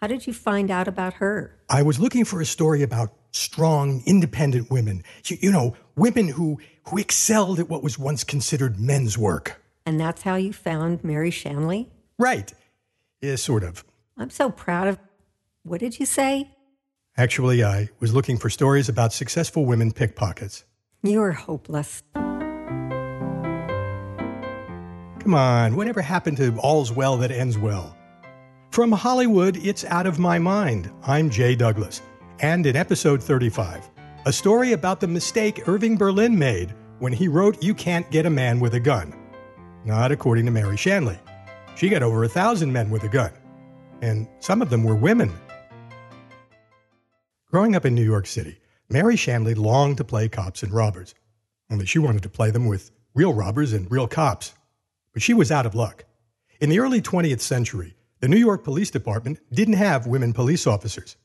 How did you find out about her? I was looking for a story about strong, independent women. You, you know, women who, who excelled at what was once considered men's work. And that's how you found Mary Shanley? Right. Yeah, sort of. I'm so proud of. What did you say? Actually, I was looking for stories about successful women pickpockets. You are hopeless. Come on, whatever happened to all's well that ends well? From Hollywood, it's Out of My Mind. I'm Jay Douglas. And in episode 35, a story about the mistake Irving Berlin made when he wrote You Can't Get a Man with a Gun. Not according to Mary Shanley. She got over a thousand men with a gun, and some of them were women. Growing up in New York City, Mary Shanley longed to play cops and robbers, only she wanted to play them with real robbers and real cops. But she was out of luck. In the early 20th century, the New York Police Department didn't have women police officers.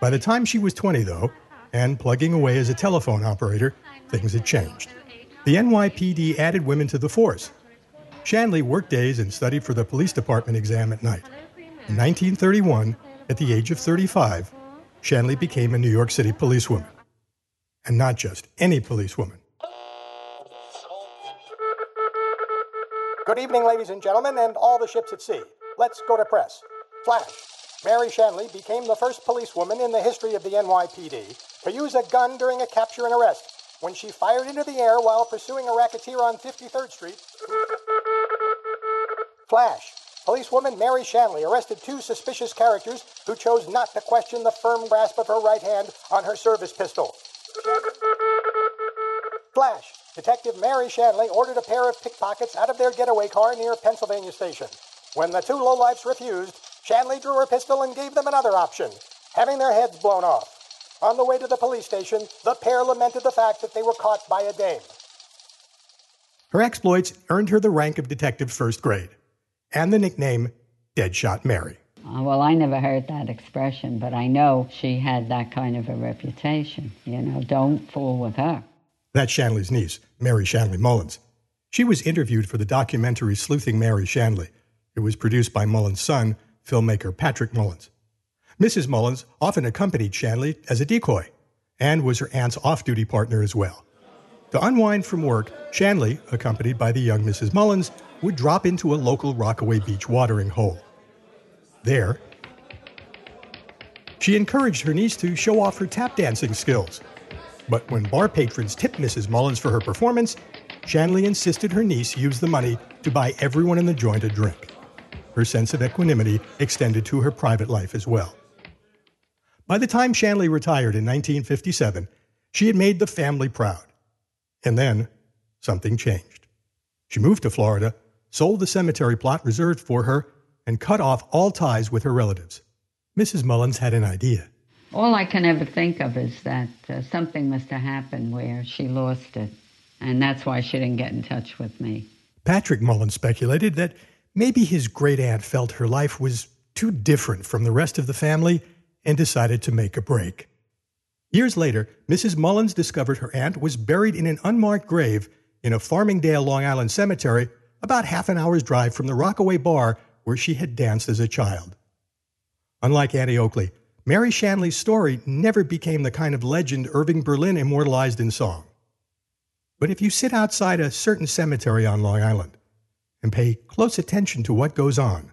By the time she was 20, though, and plugging away as a telephone operator, things had changed. The NYPD added women to the force. Shanley worked days and studied for the police department exam at night. In 1931, at the age of 35, Shanley became a New York City policewoman. And not just any policewoman. Good evening, ladies and gentlemen, and all the ships at sea. Let's go to press. Flash. Mary Shanley became the first policewoman in the history of the NYPD to use a gun during a capture and arrest when she fired into the air while pursuing a racketeer on 53rd Street. Flash. Policewoman Mary Shanley arrested two suspicious characters who chose not to question the firm grasp of her right hand on her service pistol. Flash. Detective Mary Shanley ordered a pair of pickpockets out of their getaway car near Pennsylvania Station. When the two lowlifes refused, Shanley drew her pistol and gave them another option, having their heads blown off. On the way to the police station, the pair lamented the fact that they were caught by a dame. Her exploits earned her the rank of detective first grade and the nickname Deadshot Mary. Uh, well, I never heard that expression, but I know she had that kind of a reputation. You know, don't fool with her. That's Shanley's niece, Mary Shanley Mullins. She was interviewed for the documentary Sleuthing Mary Shanley. It was produced by Mullins' son, filmmaker Patrick Mullins. Mrs. Mullins often accompanied Shanley as a decoy and was her aunt's off duty partner as well. To unwind from work, Shanley, accompanied by the young Mrs. Mullins, would drop into a local Rockaway Beach watering hole. There, she encouraged her niece to show off her tap dancing skills. But when bar patrons tipped Mrs. Mullins for her performance, Shanley insisted her niece use the money to buy everyone in the joint a drink. Her sense of equanimity extended to her private life as well. By the time Shanley retired in 1957, she had made the family proud. And then something changed. She moved to Florida, sold the cemetery plot reserved for her, and cut off all ties with her relatives. Mrs. Mullins had an idea. All I can ever think of is that uh, something must have happened where she lost it, and that's why she didn't get in touch with me. Patrick Mullins speculated that maybe his great aunt felt her life was too different from the rest of the family and decided to make a break. Years later, Mrs. Mullins discovered her aunt was buried in an unmarked grave in a Farmingdale, Long Island cemetery about half an hour's drive from the Rockaway bar where she had danced as a child. Unlike Annie Oakley, Mary Shanley's story never became the kind of legend Irving Berlin immortalized in song. But if you sit outside a certain cemetery on Long Island and pay close attention to what goes on,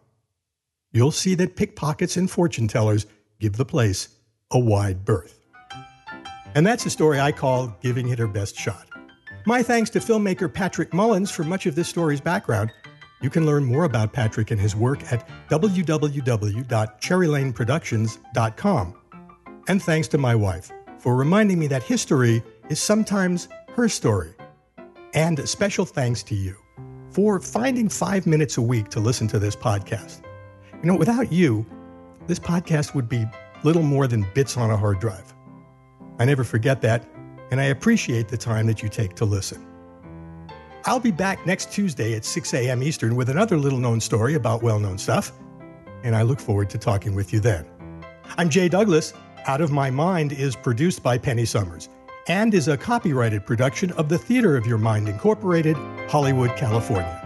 you'll see that pickpockets and fortune tellers give the place a wide berth. And that's a story I call Giving It Her Best Shot. My thanks to filmmaker Patrick Mullins for much of this story's background. You can learn more about Patrick and his work at www.cherrylaneproductions.com. And thanks to my wife for reminding me that history is sometimes her story. And a special thanks to you for finding five minutes a week to listen to this podcast. You know, without you, this podcast would be little more than bits on a hard drive. I never forget that, and I appreciate the time that you take to listen. I'll be back next Tuesday at 6 a.m. Eastern with another little known story about well known stuff, and I look forward to talking with you then. I'm Jay Douglas. Out of My Mind is produced by Penny Summers and is a copyrighted production of the Theater of Your Mind Incorporated, Hollywood, California.